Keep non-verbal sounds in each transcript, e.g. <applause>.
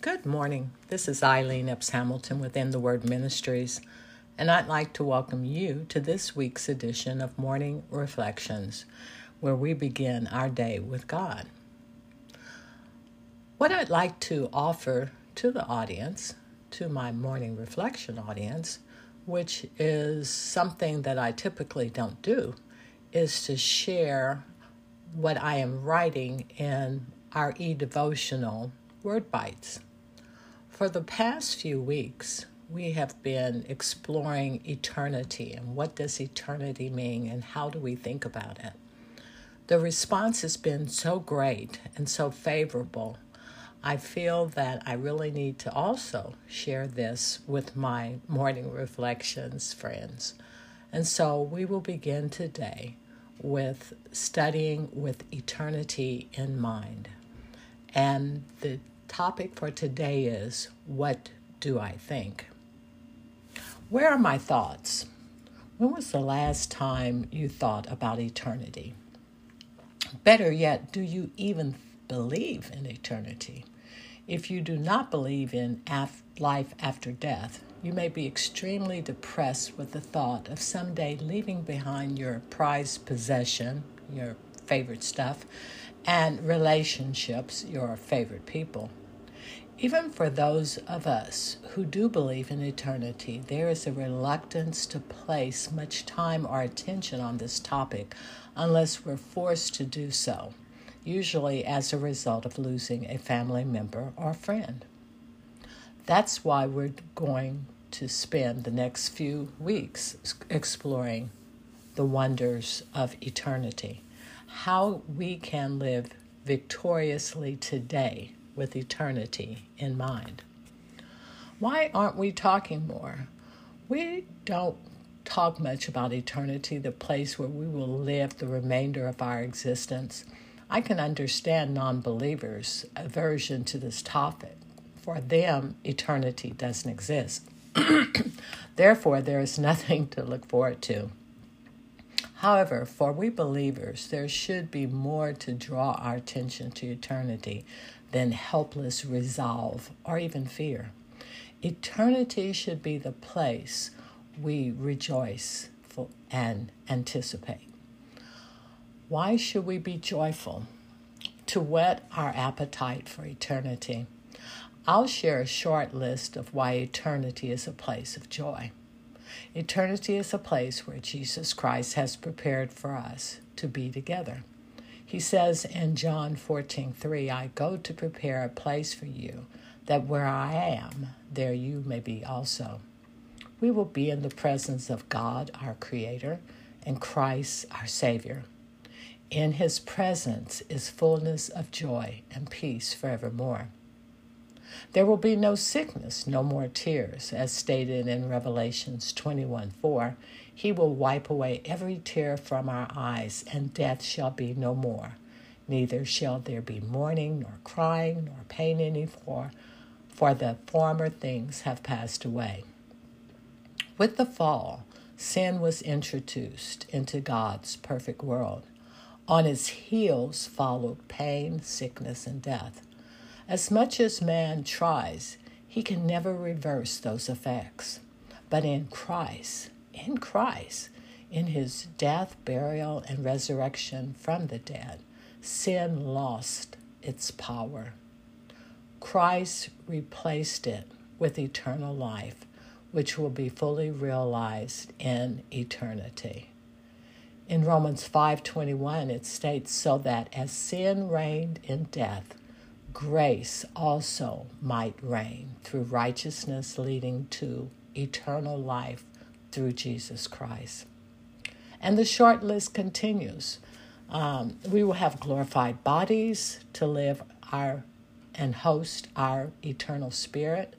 Good morning. This is Eileen Epps Hamilton within the Word Ministries, and I'd like to welcome you to this week's edition of Morning Reflections, where we begin our day with God. What I'd like to offer to the audience, to my morning reflection audience, which is something that I typically don't do, is to share what I am writing in our e devotional Word Bites. For the past few weeks, we have been exploring eternity and what does eternity mean and how do we think about it. The response has been so great and so favorable. I feel that I really need to also share this with my morning reflections friends. And so we will begin today with studying with eternity in mind. And the topic for today is What do I think? Where are my thoughts? When was the last time you thought about eternity? Better yet, do you even believe in eternity? If you do not believe in af- life after death, you may be extremely depressed with the thought of someday leaving behind your prized possession, your favorite stuff, and relationships, your favorite people. Even for those of us who do believe in eternity, there is a reluctance to place much time or attention on this topic unless we're forced to do so, usually as a result of losing a family member or friend. That's why we're going to spend the next few weeks exploring the wonders of eternity, how we can live victoriously today with eternity in mind. Why aren't we talking more? We don't talk much about eternity, the place where we will live the remainder of our existence. I can understand non believers' aversion to this topic for them, eternity doesn't exist. <clears throat> Therefore, there is nothing to look forward to. However, for we believers, there should be more to draw our attention to eternity than helpless resolve or even fear. Eternity should be the place we rejoice for and anticipate. Why should we be joyful? To whet our appetite for eternity. I'll share a short list of why eternity is a place of joy. Eternity is a place where Jesus Christ has prepared for us to be together. He says in John 14, 3, I go to prepare a place for you, that where I am, there you may be also. We will be in the presence of God, our Creator, and Christ, our Savior. In His presence is fullness of joy and peace forevermore. There will be no sickness, no more tears, as stated in Revelations 21 4. He will wipe away every tear from our eyes, and death shall be no more. Neither shall there be mourning, nor crying, nor pain any more, for the former things have passed away. With the fall, sin was introduced into God's perfect world. On its heels followed pain, sickness, and death. As much as man tries, he can never reverse those effects. But in Christ, in Christ, in his death, burial, and resurrection from the dead, sin lost its power. Christ replaced it with eternal life, which will be fully realized in eternity. In Romans 5:21 it states so that as sin reigned in death grace also might reign through righteousness leading to eternal life through Jesus Christ. And the short list continues. Um, we will have glorified bodies to live our and host our eternal spirit.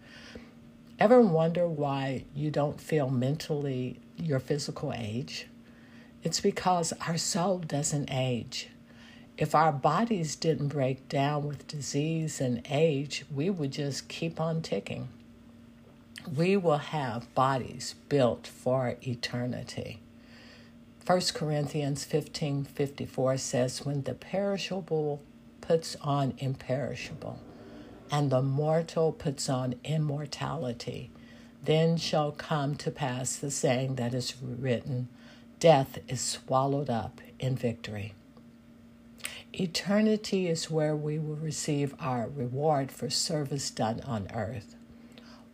Ever wonder why you don't feel mentally your physical age? It's because our soul doesn't age. If our bodies didn't break down with disease and age, we would just keep on ticking. We will have bodies built for eternity. 1 Corinthians 15 54 says, When the perishable puts on imperishable, and the mortal puts on immortality. Then shall come to pass the saying that is written Death is swallowed up in victory. Eternity is where we will receive our reward for service done on earth.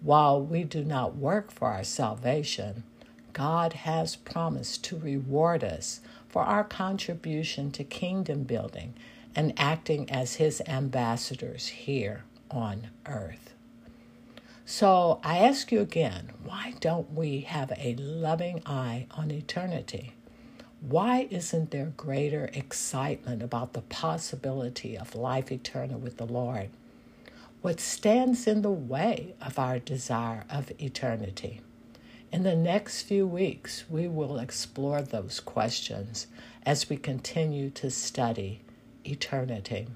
While we do not work for our salvation, God has promised to reward us for our contribution to kingdom building and acting as His ambassadors here on earth. So I ask you again why don't we have a loving eye on eternity? Why isn't there greater excitement about the possibility of life eternal with the Lord? What stands in the way of our desire of eternity? In the next few weeks, we will explore those questions as we continue to study eternity.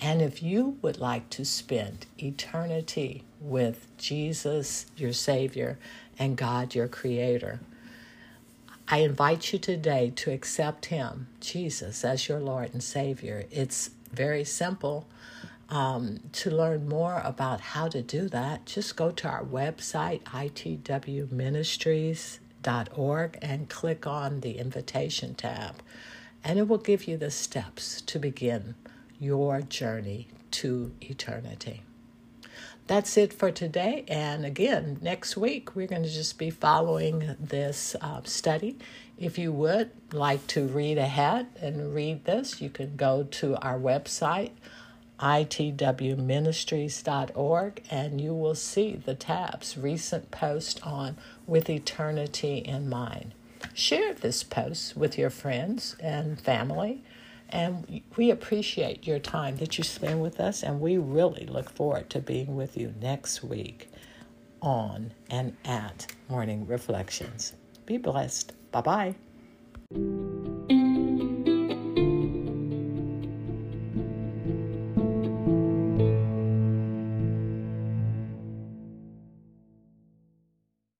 And if you would like to spend eternity with Jesus, your Savior, and God, your Creator, I invite you today to accept Him, Jesus, as your Lord and Savior. It's very simple. Um, to learn more about how to do that, just go to our website, itwministries.org, and click on the invitation tab. And it will give you the steps to begin your journey to eternity. That's it for today. And again, next week, we're going to just be following this uh, study. If you would like to read ahead and read this, you can go to our website, itwministries.org, and you will see the tabs recent post on With Eternity in Mind. Share this post with your friends and family and we appreciate your time that you spend with us, and we really look forward to being with you next week on and at Morning Reflections. Be blessed. Bye bye.